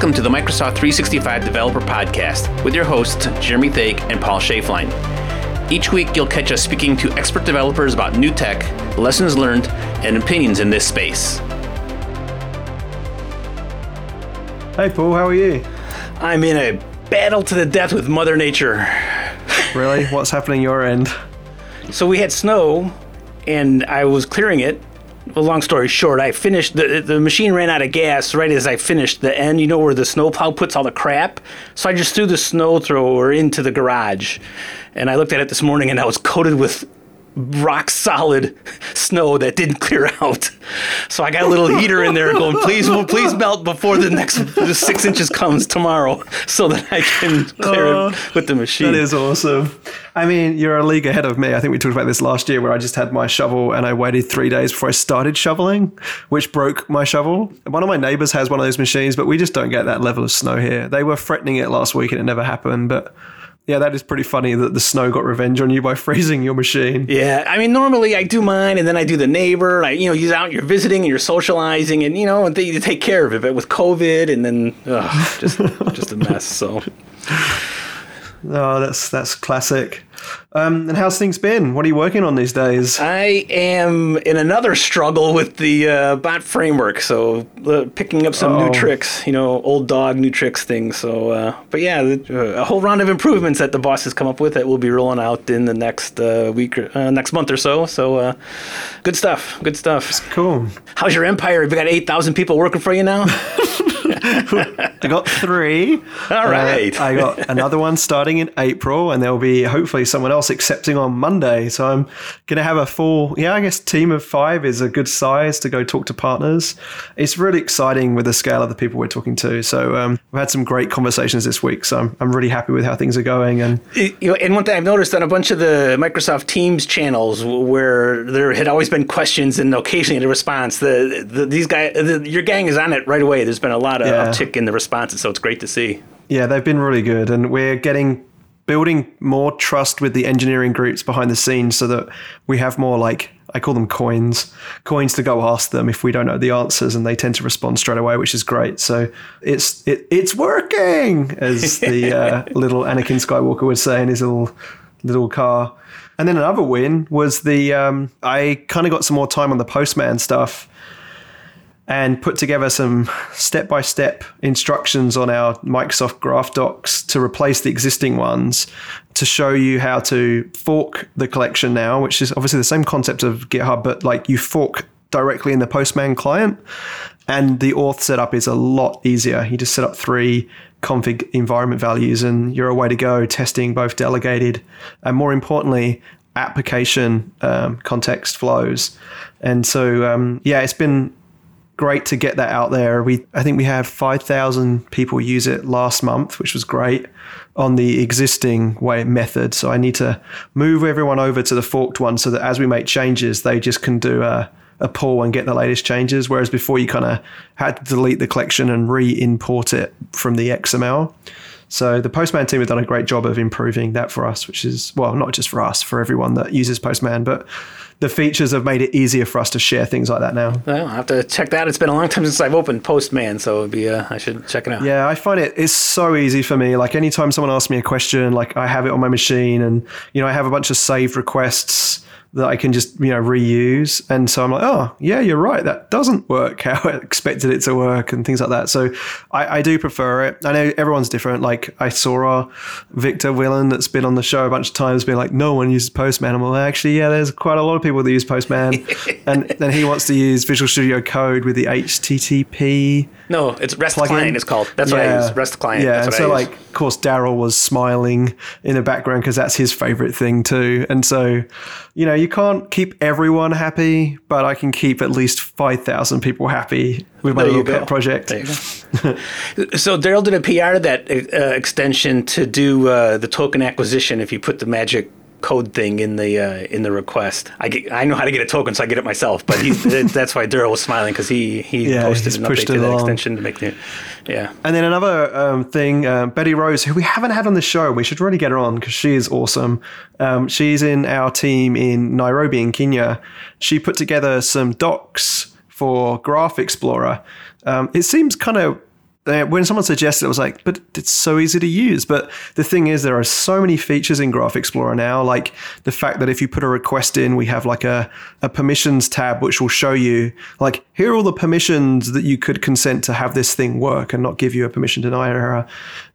Welcome to the Microsoft 365 Developer Podcast with your hosts, Jeremy Thake and Paul Schaeflein. Each week, you'll catch us speaking to expert developers about new tech, lessons learned, and opinions in this space. Hey, Paul, how are you? I'm in a battle to the death with Mother Nature. Really? What's happening your end? So we had snow, and I was clearing it. Well, long story short, I finished the the machine ran out of gas right as I finished the end. You know where the snowplow puts all the crap. So I just threw the snow thrower into the garage, and I looked at it this morning, and I was coated with rock solid snow that didn't clear out. So I got a little heater in there going, please, please melt before the next the six inches comes tomorrow so that I can clear Oh, it with the machine. That is awesome. I mean, you're a league ahead of me. I think we talked about this last year where I just had my shovel and I waited three days before I started shoveling, which broke my shovel. One of my neighbors has one of those machines, but we just don't get that level of snow here. They were threatening it last week and it never happened. But yeah, that is pretty funny that the snow got revenge on you by freezing your machine. Yeah, I mean, normally I do mine, and then I do the neighbor. I, you know, you're out, you're visiting, and you're socializing, and you know, and they, you take care of it. But with COVID, and then ugh, just just a mess. So Oh, that's that's classic. Um, and how's things been? What are you working on these days? I am in another struggle with the uh, bot framework. So uh, picking up some Uh-oh. new tricks, you know, old dog, new tricks thing. So, uh, but yeah, the, uh, a whole round of improvements that the boss has come up with that will be rolling out in the next uh, week, or, uh, next month or so. So, uh, good stuff. Good stuff. Cool. How's your empire? Have you got eight thousand people working for you now? I got three. All right. I got another one starting in April, and there will be hopefully someone else accepting on Monday. So I'm going to have a full, yeah, I guess team of five is a good size to go talk to partners. It's really exciting with the scale of the people we're talking to. So um, we've had some great conversations this week. So I'm, I'm really happy with how things are going. And You know, and one thing I've noticed on a bunch of the Microsoft Teams channels where there had always been questions and occasionally a response, the, the these guys, the, your gang is on it right away. There's been a lot of Yeah. uptick in the responses, so it's great to see. Yeah, they've been really good, and we're getting building more trust with the engineering groups behind the scenes, so that we have more like I call them coins, coins to go ask them if we don't know the answers, and they tend to respond straight away, which is great. So it's it, it's working, as the uh, little Anakin Skywalker would say in his little little car. And then another win was the um, I kind of got some more time on the Postman stuff and put together some step by step instructions on our Microsoft Graph Docs to replace the existing ones to show you how to fork the collection now, which is obviously the same concept of GitHub, but like you fork directly in the Postman client. And the auth setup is a lot easier. You just set up three config environment values and you're away to go testing both delegated and more importantly, application um, context flows. And so, um, yeah, it's been great to get that out there. We I think we have 5,000 people use it last month, which was great on the existing way method. So I need to move everyone over to the forked one so that as we make changes, they just can do a a pull and get the latest changes. Whereas before you kind of had to delete the collection and re-import it from the XML. So the Postman team have done a great job of improving that for us, which is well, not just for us, for everyone that uses Postman, but the features have made it easier for us to share things like that now. Well, I have to check that. It's been a long time since I've opened Postman, so it'd be uh, I should check it out. Yeah, I find it it's so easy for me. Like anytime someone asks me a question, like I have it on my machine and you know, I have a bunch of saved requests that I can just, you know, reuse. And so I'm like, oh, yeah, you're right. That doesn't work how I expected it to work and things like that. So I, I do prefer it. I know everyone's different. Like I saw our Victor Willen that's been on the show a bunch of times being like, no one uses Postman. I'm like, actually, yeah, there's quite a lot of people that use Postman. and then he wants to use Visual Studio Code with the HTTP No, it's REST plugin. client. It's called. That's what I use. REST client. Yeah, That's and what so like, of course, Daryl was smiling in the background because that's his favorite thing too. And so, you know, you can't keep everyone happy, but I can keep at least five thousand people happy with my There little pet project. There so Daryl did a PR of that uh, extension to do uh, the token acquisition if you put the magic code thing in the uh, in the request. I get, I know how to get a token, so I get it myself. But that's why Daryl was smiling because he he Yeah, posted an update to that extension to make the yeah. And then another um, thing, uh, Betty Rose, who we haven't had on the show, we should really get her on because she is awesome. Um, she's in our team in Nairobi in Kenya. She put together some docs for Graph Explorer. Um, it seems kind of uh, when someone suggested it, I was like, but it's so easy to use. But the thing is, there are so many features in Graph Explorer now, like the fact that if you put a request in, we have like a, a permissions tab, which will show you, like, here are all the permissions that you could consent to have this thing work and not give you a permission denier error.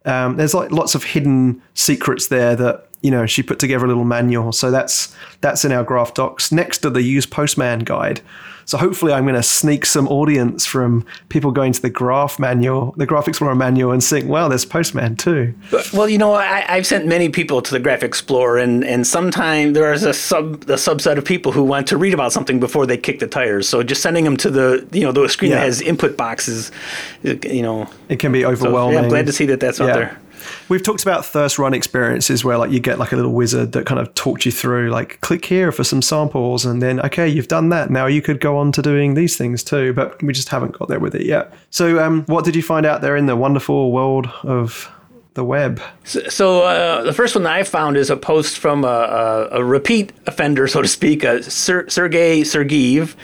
Um, there's like lots of hidden secrets there that you know she put together a little manual. So that's that's in our graph docs. Next to the use postman guide. So hopefully i'm going to sneak some audience from people going to the graph manual the graph explorer manual and saying well there's postman too. Well you know I, have sent many people to the graph explorer and and sometimes there is a sub a subset of people who want to read about something before they kick the tires. So just sending them to the you know the screen yeah. that has input boxes you know. It can be overwhelming so, yeah, i'm glad to see that that's yeah. out there We've talked about first run experiences where like you get like a little wizard that kind of talks you through like click here for some samples and then okay you've done that now you could go on to doing these things too but we just haven't got there with it yet. So um, what did you find out there in the wonderful world of the web? So, so uh, the first one that I found is a post from a, a, a repeat offender, so to speak, uh, Ser- Sergey Sergeev,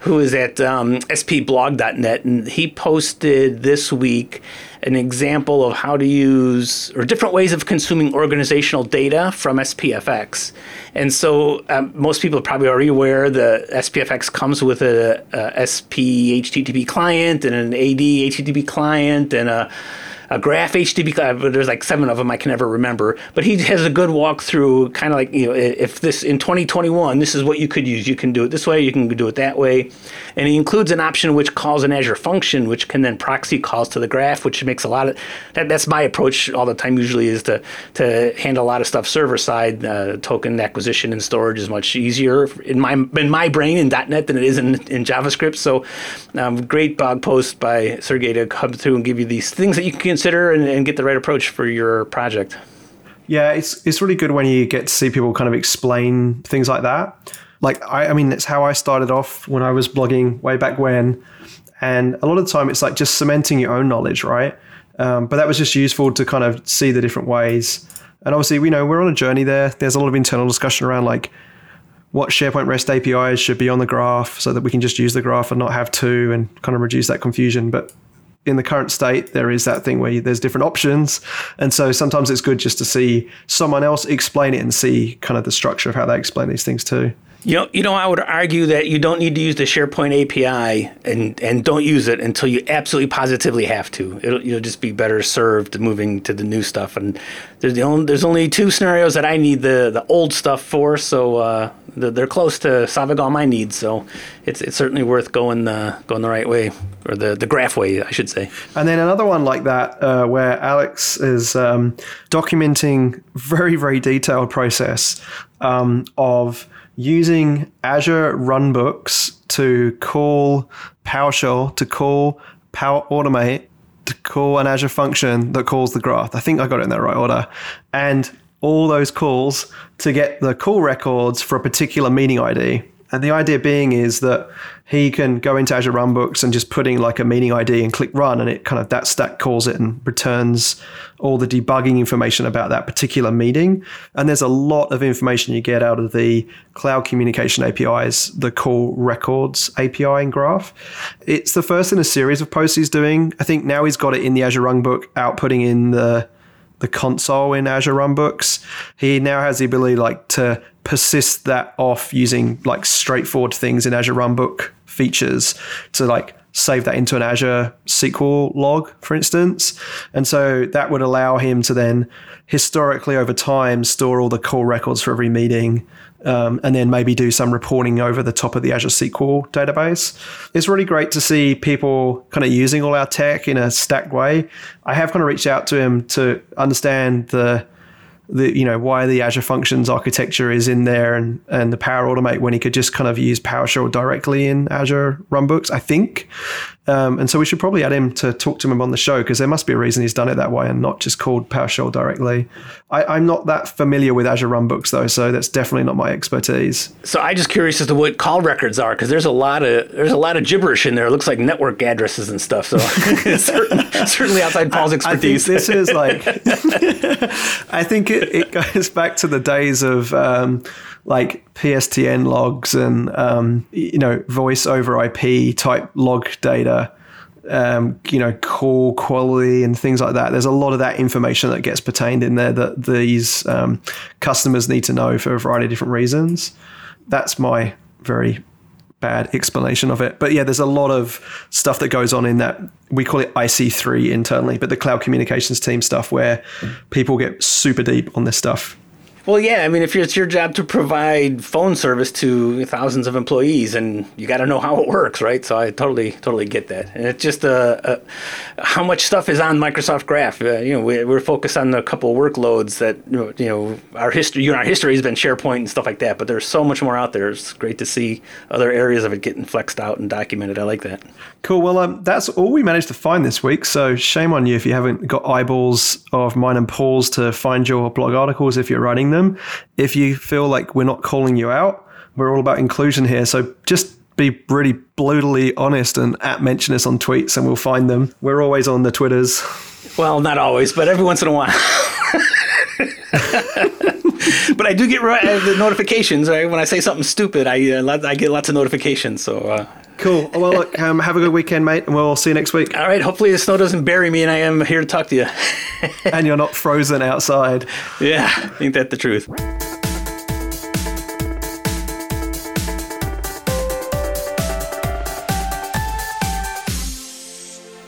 who is at um, spblog.net, and he posted this week an example of how to use or different ways of consuming organizational data from SPFX. And so um, most people are probably already aware the SPFX comes with a, a SP HTTP client and an AD HTTP client and a a graph HTTP but there's like seven of them I can never remember. But he has a good walkthrough, kind of like you know, if this in 2021, this is what you could use. You can do it this way, you can do it that way, and he includes an option which calls an Azure function, which can then proxy calls to the graph, which makes a lot of that. That's my approach all the time. Usually is to to handle a lot of stuff server side. Uh, token acquisition and storage is much easier in my in my brain in .NET than it is in, in JavaScript. So, um, great blog post by Sergey to come through and give you these things that you can consider and, and get the right approach for your project. Yeah, it's it's really good when you get to see people kind of explain things like that. Like I, I mean, that's how I started off when I was blogging way back when, and a lot of the time it's like just cementing your own knowledge, right? Um, but that was just useful to kind of see the different ways. And obviously, we know we're on a journey there. There's a lot of internal discussion around like what SharePoint REST APIs should be on the graph so that we can just use the graph and not have two and kind of reduce that confusion. But in the current state, there is that thing where you, there's different options. And so sometimes it's good just to see someone else explain it and see kind of the structure of how they explain these things too. You know, you know, I would argue that you don't need to use the SharePoint API and, and don't use it until you absolutely positively have to. It'll, you'll just be better served moving to the new stuff. And there's, the only, there's only two scenarios that I need the, the old stuff for, so uh, they're close to solving all my needs. So it's, it's certainly worth going the, going the right way, or the, the graph way, I should say. And then another one like that uh, where Alex is um, documenting very, very detailed process um, of – using Azure runbooks to call PowerShell, to call Power Automate, to call an Azure function that calls the graph. I think I got it in that right order. And all those calls to get the call records for a particular meeting ID. And the idea being is that he can go into Azure Runbooks and just putting like a meeting ID and click run, and it kind of that stack calls it and returns all the debugging information about that particular meeting. And there's a lot of information you get out of the cloud communication APIs, the call records API in Graph. It's the first in a series of posts he's doing. I think now he's got it in the Azure Runbook, outputting in the the console in Azure Runbooks. He now has the ability like to persist that off using like straightforward things in Azure Runbook features to like save that into an Azure SQL log, for instance. And so that would allow him to then historically over time store all the call records for every meeting um, and then maybe do some reporting over the top of the Azure SQL database. It's really great to see people kind of using all our tech in a stacked way. I have kind of reached out to him to understand the the you know why the Azure Functions architecture is in there and and the Power Automate when he could just kind of use PowerShell directly in Azure Runbooks, I think. Um, and so we should probably add him to talk to him on the show because there must be a reason he's done it that way and not just called PowerShell directly. I, am not that familiar with Azure Runbooks though, so that's definitely not my expertise. So I'm just curious as to what call records are because there's a lot of there's a lot of gibberish in there. It looks like network addresses and stuff. So certainly, certainly outside Paul's expertise. I, I this is like I think it, it, goes back to the days of. Um, like PSTN logs and um, you know voice over IP type log data. um, you know, call quality and things like that. There's a lot of that information that gets pertained in there that these um, customers need to know for a variety of different reasons. That's my very bad explanation of it. But yeah, there's a lot of stuff that goes on in that. We call it IC3 internally, but the cloud communications team stuff where people get super deep on this stuff. Well, yeah, I mean, if it's your job to provide phone service to thousands of employees, and you got to know how it works, right? So I totally, totally get that. And it's just uh, uh how much stuff is on Microsoft Graph. Uh, you know, we, are focused on a couple workloads that you know our history. You know, our history has been SharePoint and stuff like that, but there's so much more out there. It's great to see other areas of it getting flexed out and documented. I like that. Cool. Well, um, that's all we managed to find this week. So shame on you if you haven't got eyeballs of mine and Paul's to find your blog articles if you're writing them. If you feel like we're not calling you out, we're all about inclusion here. So just be really brutally honest and at mention us on tweets and we'll find them. We're always on the Twitters. Well, not always, but every once in a while. but I do get the notifications. Right? When I say something stupid, I uh, I get lots of notifications. So uh, cool. Well, look, um, have a good weekend, mate, and we'll see you next week. All right. Hopefully, the snow doesn't bury me, and I am here to talk to you. and you're not frozen outside. Yeah, ain't that the truth?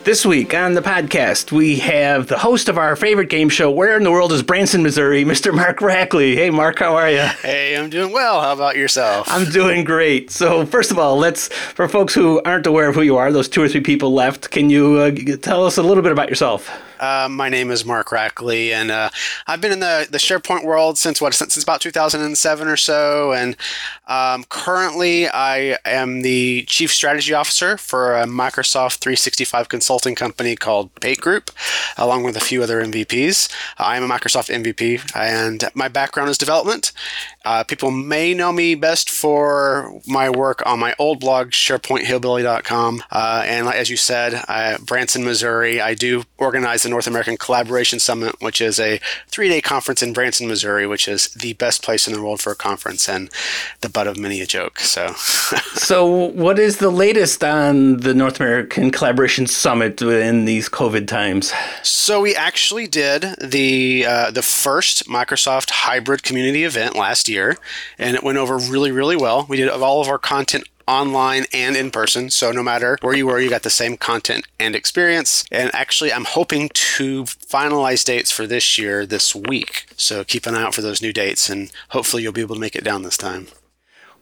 This week on the podcast, we have the host of our favorite game show, Where in the World is Branson, Missouri, Mr. Mark Rackley. Hey, Mark, how are you? Hey, I'm doing well. How about yourself? I'm doing great. So, first of all, let's, for folks who aren't aware of who you are, those two or three people left, can you uh, tell us a little bit about yourself? Uh, my name is Mark Rackley, and uh, I've been in the, the SharePoint world since what since, since about 2007 or so. And um, currently, I am the chief strategy officer for a Microsoft 365 consulting company called PAIT Group, along with a few other MVPs. I am a Microsoft MVP, and my background is development. Uh, people may know me best for my work on my old blog, SharePointHillbilly.com. Uh, and as you said, Branson, Missouri, I do organize the North American Collaboration Summit, which is a three day conference in Branson, Missouri, which is the best place in the world for a conference and the butt of many a joke. So, so what is the latest on the North American Collaboration Summit in these COVID times? So we actually did the uh, the first Microsoft hybrid community event last year, and it went over really, really well. We did all of our content online and in person. So no matter where you were, you got the same content and experience. And actually, I'm hoping to finalize dates for this year this week. So keep an eye out for those new dates, and hopefully, you'll be able to make it down this time.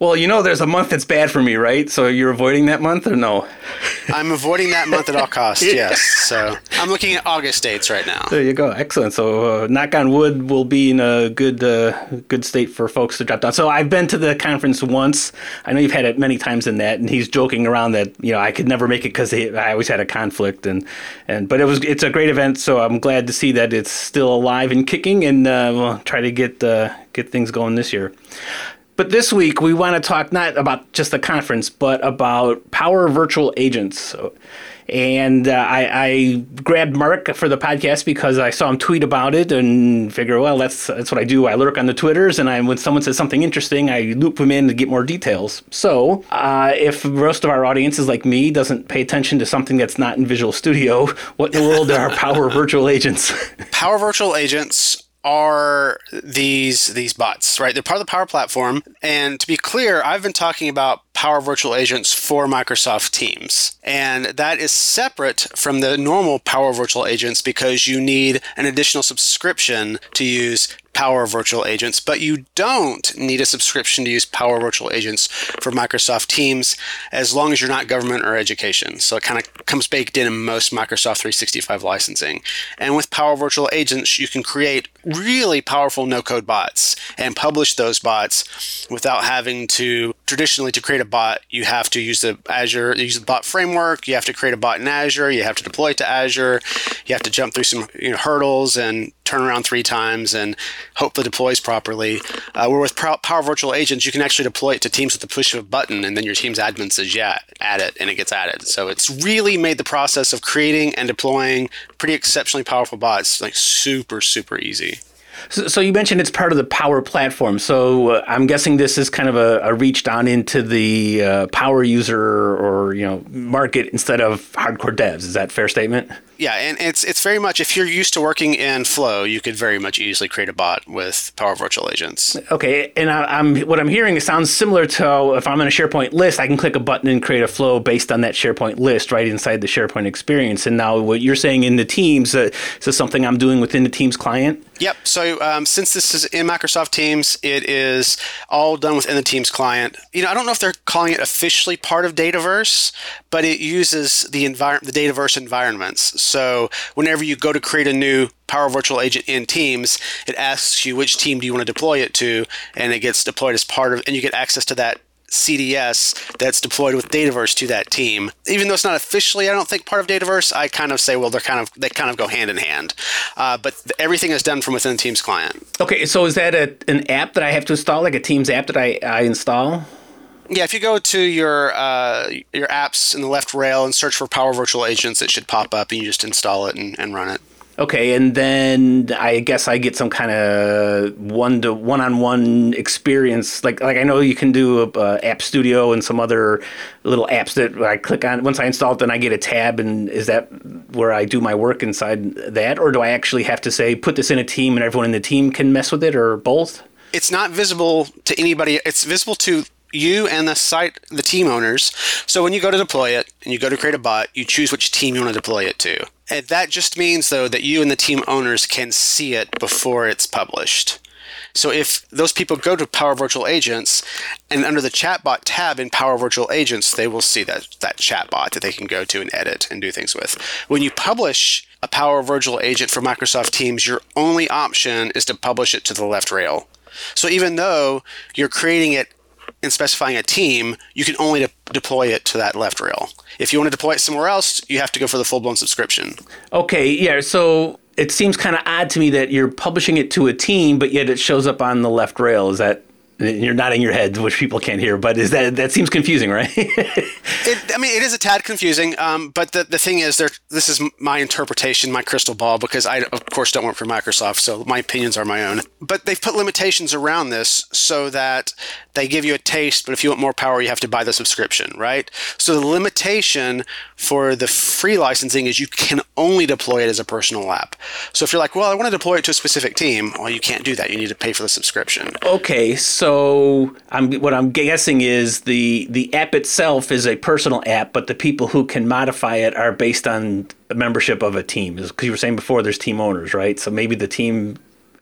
Well, you know, there's a month that's bad for me, right? So you're avoiding that month or no? I'm avoiding that month at all costs, yes. So I'm looking at August dates right now. There you go. Excellent. So, uh, knock on wood, we'll be in a good uh, good state for folks to drop down. So, I've been to the conference once. I know you've had it many times in that, and he's joking around that you know I could never make it because I always had a conflict, and and but it was it's a great event. So I'm glad to see that it's still alive and kicking, and uh, we'll try to get uh, get things going this year. But this week, we want to talk not about just the conference, but about Power Virtual Agents. And uh, I, I, grabbed Mark for the podcast because I saw him tweet about it and figure, well, that's that's what I do. I lurk on the Twitters, and I, when someone says something interesting, I loop him in to get more details. So uh, if most of our audience is like me, doesn't pay attention to something that's not in Visual Studio, what in the world are Power Virtual Agents? Power Virtual Agents are these these bots, right? They're part of the Power Platform. And to be clear, I've been talking about Power Virtual Agents for Microsoft Teams. And that is separate from the normal Power Virtual Agents because you need an additional subscription to use Power Virtual Agents, but you don't need a subscription to use Power Virtual Agents for Microsoft Teams as long as you're not government or education. So it kind of comes baked in in most Microsoft 365 licensing. And with Power Virtual Agents, you can create really powerful no code bots and publish those bots without having to traditionally to create a bot you have to use the azure use the bot framework you have to create a bot in azure you have to deploy it to azure you have to jump through some you know, hurdles and turn around three times and hope it deploys properly. Uh, where with power virtual agents you can actually deploy it to teams with the push of a button and then your team's admin says yeah add it and it gets added. So it's really made the process of creating and deploying pretty exceptionally powerful bots like super super easy So, so you mentioned it's part of the Power Platform. So uh, I'm guessing this is kind of a, a reach down into the uh, power user or you know market instead of hardcore devs. Is that fair statement? Yeah, and it's it's very much if you're used to working in Flow, you could very much easily create a bot with Power Virtual Agents. Okay, and I, am what I'm hearing it sounds similar to if I'm in a SharePoint list, I can click a button and create a flow based on that SharePoint list right inside the SharePoint experience. And now what you're saying in the Teams, uh, is this something I'm doing within the Teams client? Yep. So um, since this is in Microsoft Teams, it is all done within the Teams client. You know, I don't know if they're calling it officially part of Dataverse, but it uses the environment, the Dataverse environments. So whenever you go to create a new Power Virtual Agent in Teams, it asks you which team do you want to deploy it to, and it gets deployed as part of, and you get access to that CDS that's deployed with Dataverse to that team. Even though it's not officially, I don't think part of Dataverse, I kind of say, well, they're kind of they kind of go hand in hand. Uh, but everything is done from within Teams client. Okay, so is that a, an app that I have to install, like a Teams app that I, I install? Yeah, if you go to your uh, your apps in the left rail and search for Power Virtual Agents, it should pop up, and you just install it and, and run it. Okay, and then I guess I get some kind of one to one on one experience. Like like I know you can do a, a, App Studio and some other little apps that I click on. Once I install it, then I get a tab, and is that where I do my work inside that, or do I actually have to say put this in a team and everyone in the team can mess with it, or both? It's not visible to anybody. It's visible to you and the site, the team owners. So when you go to deploy it and you go to create a bot, you choose which team you want to deploy it to. And that just means, though, that you and the team owners can see it before it's published. So if those people go to Power Virtual Agents and under the chatbot tab in Power Virtual Agents, they will see that, that chatbot that they can go to and edit and do things with. When you publish a Power Virtual Agent for Microsoft Teams, your only option is to publish it to the left rail. So even though you're creating it and specifying a team, you can only de- deploy it to that left rail. If you want to deploy it somewhere else, you have to go for the full blown subscription. Okay, yeah. So it seems kind of odd to me that you're publishing it to a team, but yet it shows up on the left rail. Is that you're nodding your head, which people can't hear, but is that that seems confusing, right? it, I mean, it is a tad confusing. Um, but the, the thing is, there. This is my interpretation, my crystal ball, because I, of course, don't work for Microsoft, so my opinions are my own. But they've put limitations around this so that they give you a taste, but if you want more power, you have to buy the subscription, right? So the limitation for the free licensing is you can only deploy it as a personal app. So if you're like, well, I want to deploy it to a specific team, well, you can't do that. You need to pay for the subscription. Okay, so I'm, what I'm guessing is the the app itself is a personal app, but the people who can modify it are based on membership of a team. Because you were saying before, there's team owners, right? So maybe the team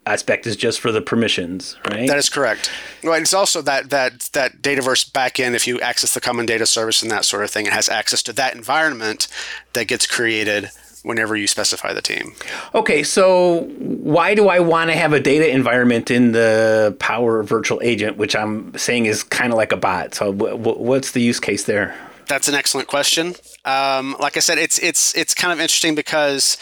aspect is just for the permissions, right? That is correct. Well, it's also that that that Dataverse backend. If you access the common data service and that sort of thing, it has access to that environment that gets created whenever you specify the team. Okay, so why do I want to have a data environment in the Power Virtual Agent, which I'm saying is kind of like a bot? So, what's the use case there? That's an excellent question. Um, like I said, it's it's it's kind of interesting because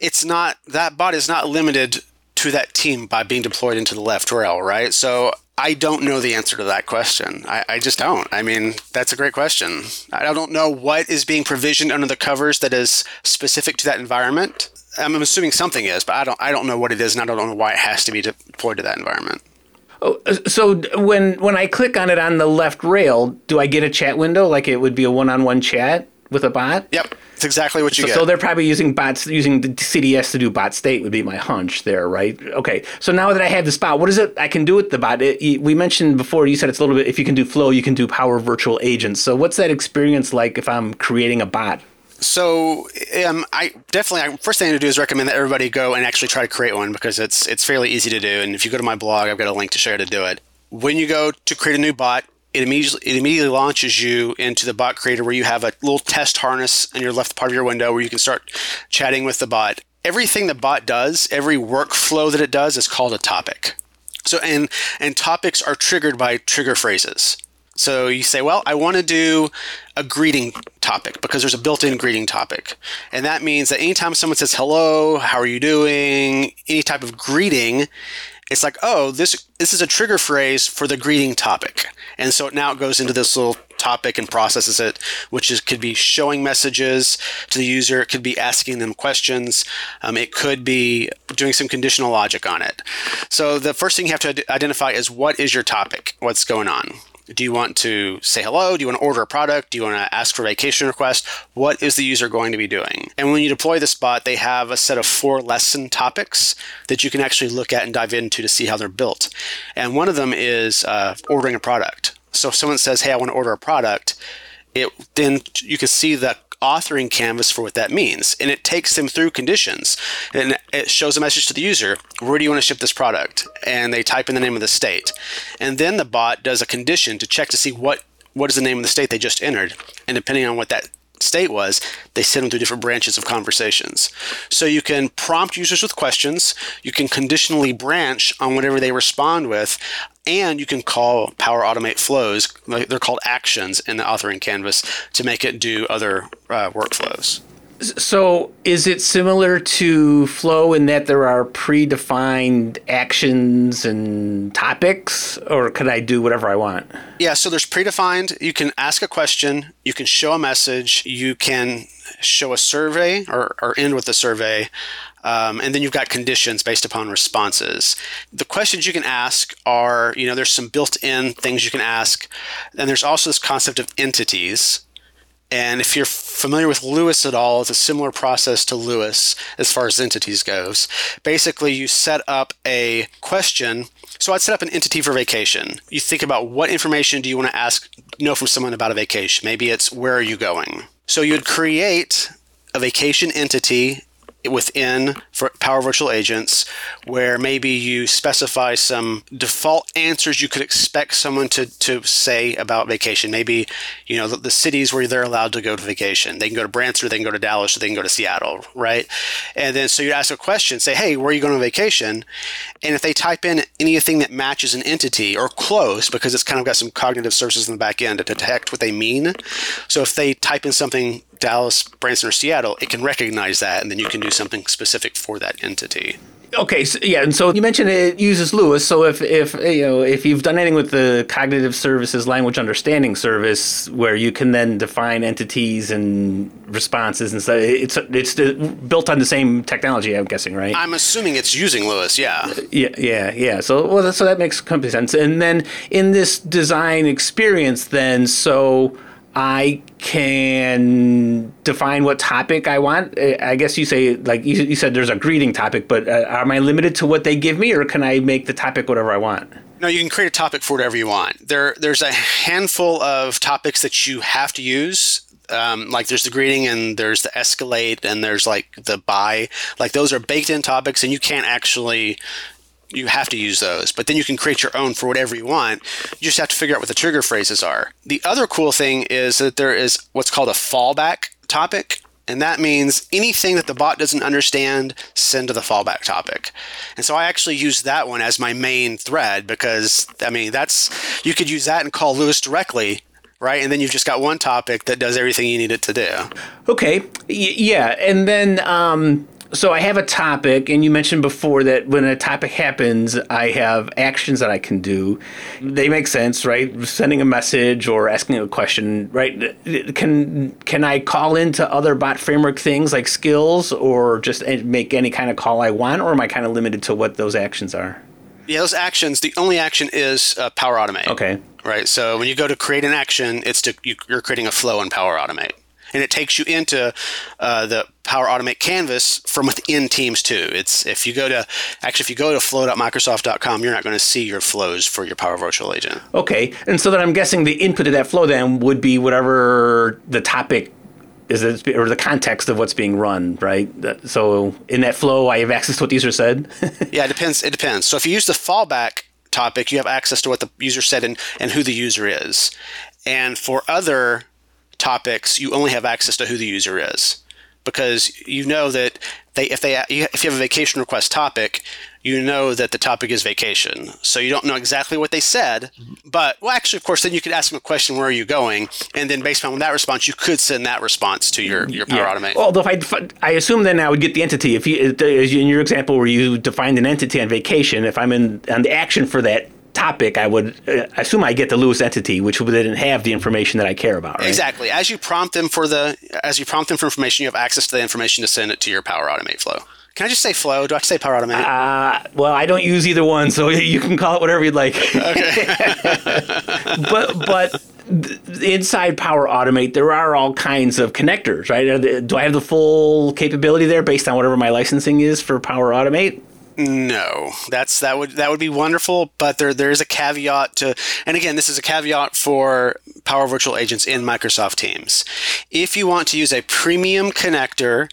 it's not that bot is not limited to that team by being deployed into the left rail, right? So I don't know the answer to that question. I, I, just don't. I mean, that's a great question. I don't know what is being provisioned under the covers that is specific to that environment. I'm assuming something is, but I don't. I don't know what it is, and I don't know why it has to be deployed to that environment. Oh, uh, so when when I click on it on the left rail, do I get a chat window like it would be a one-on-one chat with a bot? Yep. It's exactly what you so, get. So they're probably using bots, using the CDS to do bot state would be my hunch there, right? Okay. So now that I have this bot, what is it I can do with the bot? It, we mentioned before, you said it's a little bit, if you can do flow, you can do power virtual agents. So what's that experience like if I'm creating a bot? So, um, I definitely first thing to do is recommend that everybody go and actually try to create one because it's it's fairly easy to do. And if you go to my blog, I've got a link to show you how to do it. When you go to create a new bot, it immediately it immediately launches you into the bot creator where you have a little test harness in your left part of your window where you can start chatting with the bot. Everything the bot does, every workflow that it does is called a topic. So and and topics are triggered by trigger phrases. So you say, well, I want to do a greeting topic because there's a built-in greeting topic. And that means that anytime someone says hello, how are you doing, any type of greeting, it's like, oh, this this is a trigger phrase for the greeting topic. And so now it goes into this little topic and processes it, which is could be showing messages to the user, it could be asking them questions, um, it could be doing some conditional logic on it. So the first thing you have to identify is what is your topic, what's going on. Do you want to say hello? Do you want to order a product? Do you want to ask for vacation request? What is the user going to be doing? And when you deploy this bot, they have a set of four lesson topics that you can actually look at and dive into to see how they're built. And one of them is uh, ordering a product. So if someone says, "Hey, I want to order a product," it then you can see the authoring canvas for what that means. And it takes them through conditions and it shows a message to the user where do you want to ship this product? And they type in the name of the state. And then the bot does a condition to check to see what what is the name of the state they just entered. And depending on what that state was, they send them through different branches of conversations. So you can prompt users with questions, you can conditionally branch on whatever they respond with, and you can call Power Automate flows, they're called actions in the authoring canvas, to make it do other uh, workflows. So, is it similar to Flow in that there are predefined actions and topics, or can I do whatever I want? Yeah, so there's predefined. You can ask a question, you can show a message, you can show a survey or, or end with a survey. Um, and then you've got conditions based upon responses. The questions you can ask are, you know, there's some built in things you can ask. And there's also this concept of entities. And if you're familiar with LUIS at all, it's a similar process to LUIS as far as entities goes. Basically, you set up a question. So I'd set up an entity for vacation. You think about what information do you want to ask, know from someone about a vacation. Maybe it's where are you going? So you'd create a vacation entity within For power Virtual Agents where maybe you specify some default answers you could expect someone to, to say about vacation. Maybe, you know, the, the cities where they're allowed to go to vacation. They can go to Branson they can go to Dallas or they can go to Seattle, right? And then so you ask a question, say, hey, where are you going on vacation? And if they type in anything that matches an entity or close, because it's kind of got some cognitive services in the back end to detect what they mean. So if they type in something Dallas, Branson, or Seattle, it can recognize that, and then you can do something specific for that entity. Okay, so, yeah, and so you mentioned it uses LUIS. So if if you know if you've done anything with the cognitive services language understanding service, where you can then define entities and responses and stuff, it's it's built on the same technology. I'm guessing, right? I'm assuming it's using LUIS. Yeah. Yeah, yeah, yeah. So well, so that makes complete sense. And then in this design experience, then so I can define what topic I want. I guess you say, like you, you said, there's a greeting topic, but uh, am I limited to what they give me, or can I make the topic whatever I want? No, you can create a topic for whatever you want. There, there's a handful of topics that you have to use. Um, like there's the greeting and there's the escalate and there's like the buy. Like those are baked in topics, and you can't actually you have to use those, but then you can create your own for whatever you want. You just have to figure out what the trigger phrases are. The other cool thing is that there is what's called a fallback topic. And that means anything that the bot doesn't understand, send to the fallback topic. And so I actually use that one as my main thread because, I mean, that's, you could use that and call LUIS directly right? And then you've just got one topic that does everything you need it to do. Okay, y- yeah, and then um, so I have a topic, and you mentioned before that when a topic happens, I have actions that I can do. They make sense, right? Sending a message or asking a question, right? Can can I call into other bot framework things like skills, or just make any kind of call I want, or am I kind of limited to what those actions are? Yeah, those actions. The only action is uh, Power Automate. Okay. Right. So when you go to create an action, it's to you, you're creating a flow in Power Automate and it takes you into uh, the Power Automate canvas from within Teams too. It's if you go to actually if you go to flow.microsoft.com, you're not going to see your flows for your Power Virtual Agent. Okay, and so then I'm guessing the input of that flow then would be whatever the topic is it, or the context of what's being run, right? So in that flow, I have access to what the user said. yeah, it depends. It depends. So if you use the fallback topic, you have access to what the user said and, and who the user is. And for other topics, you only have access to who the user is because you know that they if they if you have a vacation request topic, you know that the topic is vacation. So you don't know exactly what they said, mm-hmm. but well, actually, of course, then you could ask them a question: Where are you going? And then based on that response, you could send that response to your your Power yeah. Automate. Although if I I assume then I would get the entity if you in your example where you defined an entity on vacation, if I'm in on the action for that topic, I would uh, assume I get the LUIS entity, which didn't have the information that I care about. Right? Exactly. As you prompt them for the, as you prompt them for information, you have access to the information to send it to your Power Automate flow. Can I just say flow? Do I have to say Power Automate? Uh, well, I don't use either one, so you can call it whatever you'd like. Okay. but but inside Power Automate, there are all kinds of connectors, right? Do I have the full capability there based on whatever my licensing is for Power Automate? No, that's that would that would be wonderful, but there there is a caveat to, and again, this is a caveat for Power Virtual Agents in Microsoft Teams. If you want to use a premium connector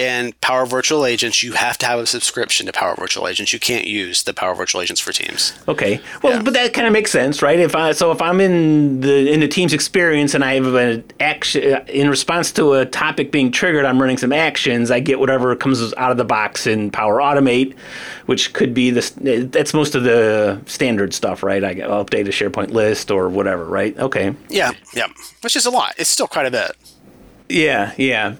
in Power Virtual Agents, you have to have a subscription to Power Virtual Agents. You can't use the Power Virtual Agents for Teams. Okay, well, yeah. but that kind of makes sense, right? If I so if I'm in the in the Teams experience and I have an action in response to a topic being triggered, I'm running some actions. I get whatever comes out of the box in Power Automate, which could be this. That's most of the standard stuff, right? I update a SharePoint list or whatever, right? Okay. Yeah, yeah, which is a lot. It's still quite a bit. Yeah, yeah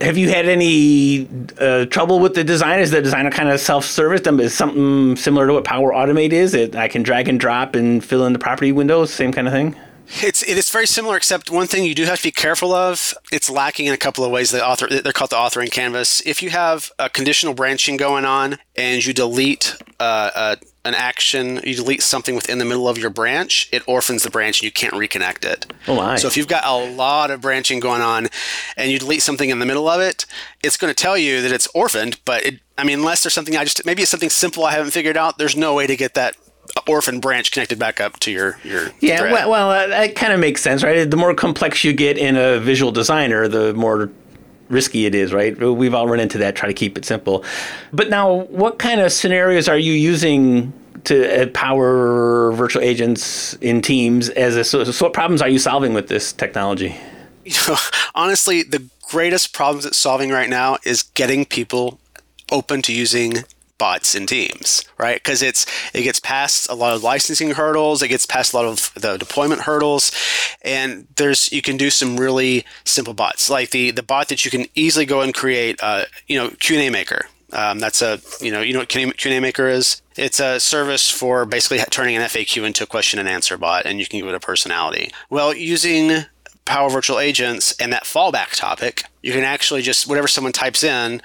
have you had any uh, trouble with the design? Is the designer kind of self-service? them? Is something similar to what Power Automate is? It I can drag and drop and fill in the property windows, same kind of thing. It's it is very similar, except one thing you do have to be careful of. It's lacking in a couple of ways. The author they're called the authoring canvas. If you have a conditional branching going on and you delete uh, a, an action, you delete something within the middle of your branch, it orphans the branch and you can't reconnect it. Oh my! So if you've got a lot of branching going on and you delete something in the middle of it, it's going to tell you that it's orphaned. But it, I mean, unless there's something I just maybe it's something simple I haven't figured out. There's no way to get that orphan branch connected back up to your your yeah thread. well, well uh, that kind of makes sense right the more complex you get in a visual designer the more risky it is right? We've all run into that try to keep it simple. But now what kind of scenarios are you using to uh, power virtual agents in teams as a so, so what problems are you solving with this technology? Honestly the greatest problems it's solving right now is getting people open to using bots and teams, right? Because it's it gets past a lot of licensing hurdles, it gets past a lot of the deployment hurdles, and there's you can do some really simple bots like the the bot that you can easily go and create, uh, you know, Q and A maker. Um, that's a you know you know what Q and A maker is. It's a service for basically turning an FAQ into a question and answer bot, and you can give it a personality. Well, using Power Virtual Agents and that fallback topic, you can actually just whatever someone types in,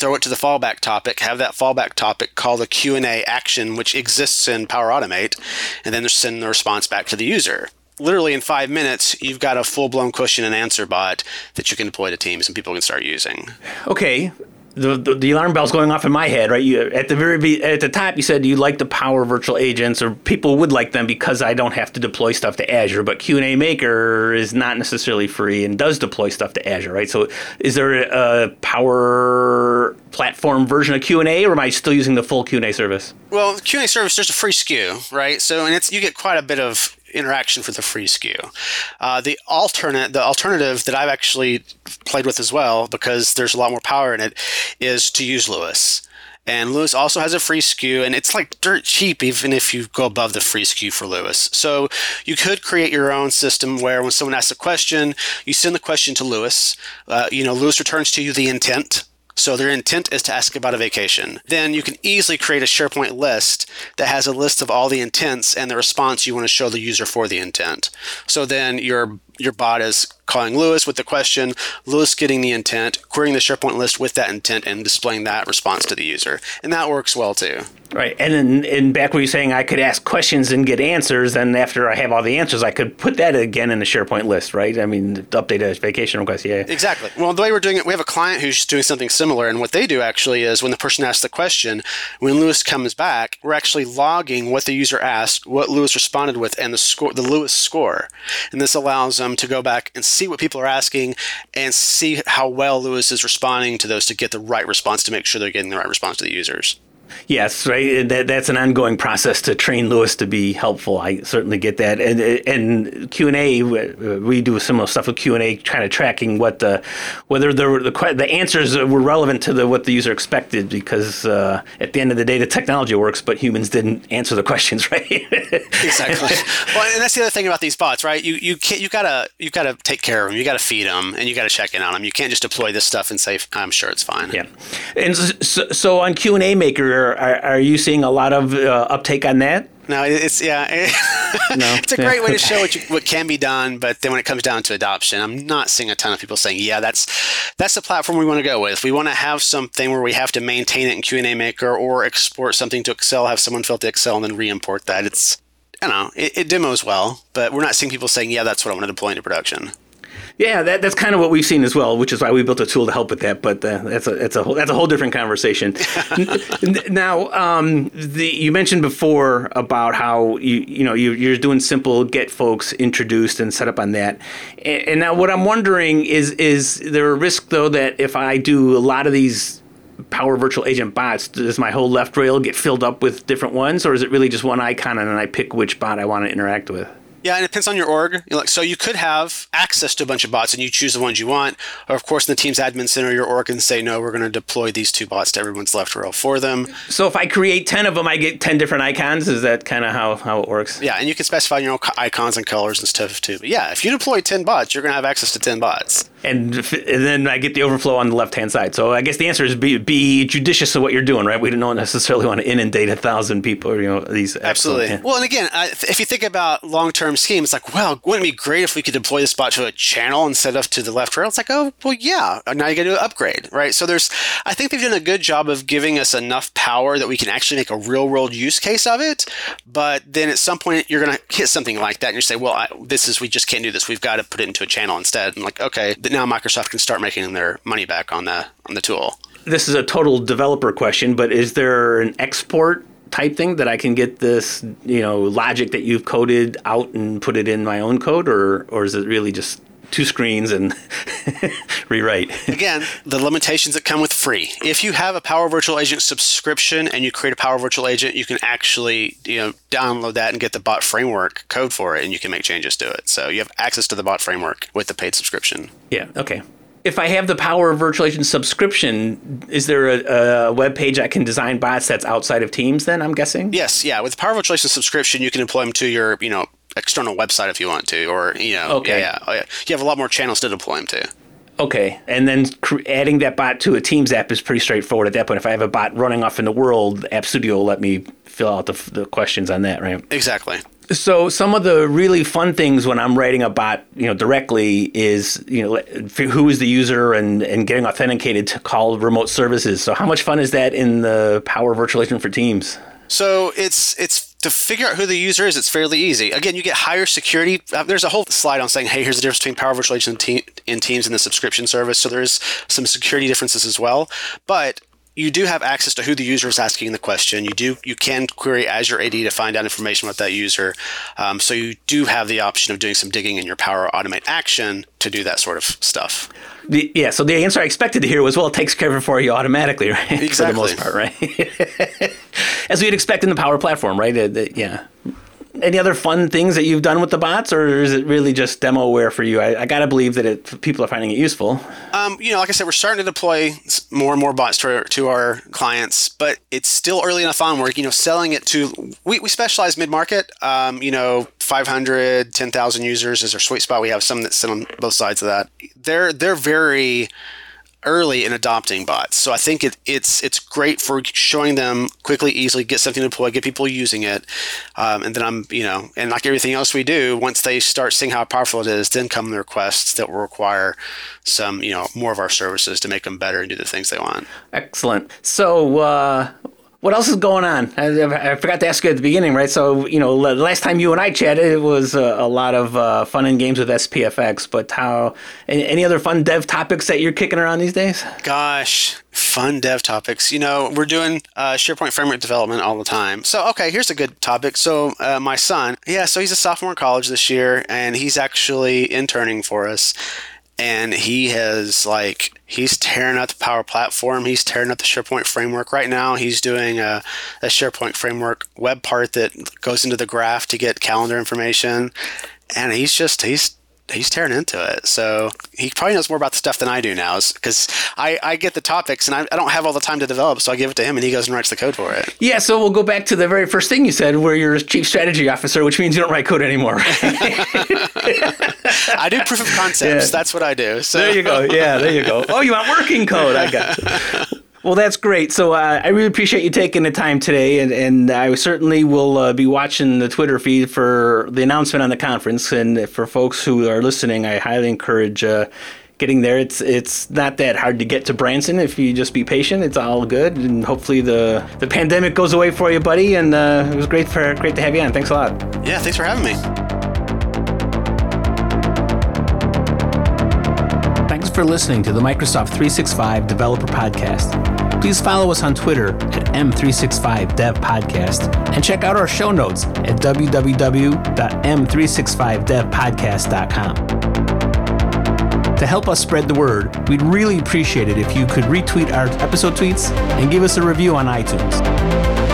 throw it to the fallback topic, have that fallback topic call the Q&A action, which exists in Power Automate, and then send the response back to the user. Literally in five minutes, you've got a full-blown question and answer bot that you can deploy to teams and people can start using. Okay, the, the, the, alarm bell's going off in my head, right? You at the very at the top, you said you like the Power Virtual Agents, or people would like them because I don't have to deploy stuff to Azure. But Q and A Maker is not necessarily free and does deploy stuff to Azure, right? So, is there a Power Platform version of Q and A, or am I still using the full Q and A service? Well, Q and A service there's a free SKU, right? So, and it's you get quite a bit of interaction for the free SKU. Uh, the alternate, the alternative that I've actually played with as well, because there's a lot more power in it, is to use LUIS. And LUIS also has a free SKU, and it's like dirt cheap, even if you go above the free SKU for LUIS. So you could create your own system where when someone asks a question, you send the question to LUIS. Uh, you know, LUIS returns to you the intent so their intent is to ask about a vacation. Then you can easily create a SharePoint list that has a list of all the intents and the response you want to show the user for the intent. So then your your bot is calling LUIS with the question, LUIS getting the intent, querying the SharePoint list with that intent, and displaying that response to the user. And that works well too. Right. And then and back where you're saying I could ask questions and get answers, and after I have all the answers, I could put that again in the SharePoint list, right? I mean, update a vacation request, yeah. Exactly. Well, the way we're doing it, we have a client who's doing something similar, and what they do actually is when the person asks the question, when LUIS comes back, we're actually logging what the user asked, what LUIS responded with, and the score, the LUIS score. And this allows them to go back and see what people are asking and see how well LUIS is responding to those to get the right response to make sure they're getting the right response to the users. Yes, right. That, that's an ongoing process to train LUIS to be helpful. I certainly get that. And and Q and A, we do similar stuff with Q and A, kind of tracking what the whether the the, the answers were relevant to the what the user expected. Because uh, at the end of the day, the technology works, but humans didn't answer the questions right. exactly. Well, and that's the other thing about these bots, right? You you can't you gotta you gotta take care of them. You gotta feed them, and you gotta check in on them. You can't just deploy this stuff and say, "I'm sure it's fine." Yeah. And so, so on Q and A Maker are, are you seeing a lot of uh, uptake on that? no, it's yeah, No, it's a yeah, great way to show what, you, what can be done. But then when it comes down to adoption, I'm not seeing a ton of people saying, "Yeah, that's that's the platform we want to go with. We want to have something where we have to maintain it in Q and A Maker or export something to Excel, have someone fill the Excel, and then re-import that." It's I don't know, it, it demos well, but we're not seeing people saying, "Yeah, that's what I want to deploy into production." Yeah, that, that's kind of what we've seen as well, which is why we built a tool to help with that. But uh, that's a that's a whole, that's a whole different conversation. Now, um, the, you mentioned before about how you you know you, you're doing simple get folks introduced and set up on that. And, and now, what I'm wondering is is there a risk though that if I do a lot of these Power Virtual Agent bots, does my whole left rail get filled up with different ones, or is it really just one icon and then I pick which bot I want to interact with? Yeah, and it depends on your org. Like, so you could have access to a bunch of bots, and you choose the ones you want. Or of course, in the Teams admin center, your org can say, "No, we're going to deploy these two bots to everyone's left rail for them." So if I create ten of them, I get ten different icons. Is that kind of how, how it works? Yeah, and you can specify your own icons and colors and stuff too. But yeah, if you deploy ten bots, you're going to have access to ten bots. And, f- and then I get the overflow on the left hand side. So I guess the answer is be, be judicious of what you're doing, right? We don't necessarily want to inundate a thousand people, or, you know, these. Absolutely. excellent- Well, and again, if you think about long-term schemes, it's like, well, wouldn't it be great if we could deploy this bot to a channel instead of to the left rail? It's like, oh, well, yeah. Uh, now you got to do an upgrade, right? So there's, I think they've done a good job of giving us enough power that we can actually make a real-world use case of it. But then at some point, you're going to hit something like that, and you say, well, I, this is we just can't do this. We've got to put it into a channel instead. And like, okay, then now Microsoft can start making their money back on the on the tool. This is a total developer question, but is there an export type thing that I can get this, you know, logic that you've coded out and put it in my own code, or or is it really just two screens and rewrite? Again, the limitations that come with free. If you have a Power Virtual Agent subscription and you create a Power Virtual Agent, you can actually you know download that and get the bot framework code for it, and you can make changes to it. So you have access to the bot framework with the paid subscription. Yeah. Okay. If I have the Power Virtual Agent subscription, is there a, a web page I can design bots that's outside of Teams? Then I'm guessing. Yes, yeah. With the Power Virtual Agent subscription, you can deploy them to your you know external website if you want to, or you know, Okay. yeah, yeah. Oh. You have a lot more channels to deploy them to. Okay, and then adding that bot to a Teams app is pretty straightforward at that point. If I have a bot running off in the world, App Studio will let me fill out the, f- the questions on that, right? Exactly. So some of the really fun things when I'm writing a bot, you know, directly is, you know, who is the user and, and getting authenticated to call remote services. So how much fun is that in the Power Virtual Agent for Teams? So it's it's to figure out who the user is. It's fairly easy. Again, you get higher security. Uh, there's a whole slide on saying, hey, here's the difference between Power Virtual Agent and Te- Teams and the subscription service. So there's some security differences as well. But you do have access to who the user is asking the question. You do you can query Azure AD to find out information about that user. Um, so you do have the option of doing some digging in your Power Automate action to do that sort of stuff. The, yeah, so the answer I expected to hear was, well, it takes care of it for you automatically, right? for the most part, right? As we'd expect in the Power Platform, right? Uh, the- yeah. Any other fun things that you've done with the bots, or is it really just demoware for you? I, I got to believe that it, people are finding it useful. Um, you know, like I said, we're starting to deploy more and more bots to our, to our clients, but it's still early enough on where, you know, selling it to, we, we specialize mid market, um, you know, 500, 10,000 users is our sweet spot. We have some that sit on both sides of that. They're, they're very, early in adopting bots. So I think it, it's it's great for showing them quickly, easily, get something deployed, get people using it, um, and then I'm you know, and like everything else we do, once they start seeing how powerful it is, then come the requests that will require some you know more of our services to make them better and do the things they want. Excellent. So, uh, what else is going on? I, I forgot to ask you at the beginning, right? So, you know, last time you and I chatted, it was uh, a lot of uh, fun and games with SPFX. But how? Any, any other fun dev topics that you're kicking around these days? Gosh, fun dev topics. You know, we're doing uh, SharePoint framework development all the time. So, okay, here's a good topic. So, uh, my son, yeah, so he's a sophomore in college this year, and he's actually interning for us. And he has like he's tearing up the Power Platform. He's tearing up the SharePoint framework right now. He's doing a, a SharePoint framework web part that goes into the graph to get calendar information. And he's just he's he's tearing into it. So he probably knows more about the stuff than I do now, because I, I get the topics and I, I don't have all the time to develop, so I give it to him and he goes and writes the code for it. Yeah, so we'll go back to the very first thing you said, where you're a chief strategy officer, which means you don't write code anymore. I do proof of concepts. Yeah. That's what I do. So there you go. Yeah, there you go. Oh, you want working code? I got you. Well, that's great. So uh, I really appreciate you taking the time today, and, and I certainly will uh, be watching the Twitter feed for the announcement on the conference. And for folks who are listening, I highly encourage uh, getting there. It's it's not that hard to get to Branson if you just be patient. It's all good, and hopefully the the pandemic goes away for you, buddy. And uh, it was great for great to have you on. Thanks a lot. Yeah, thanks for having me. For listening to the Microsoft 365 Developer Podcast. Please follow us on Twitter at M365DevPodcast and check out our show notes at www.m365devpodcast.com. To help us spread the word, we'd really appreciate it if you could retweet our episode tweets and give us a review on iTunes.